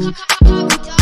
How we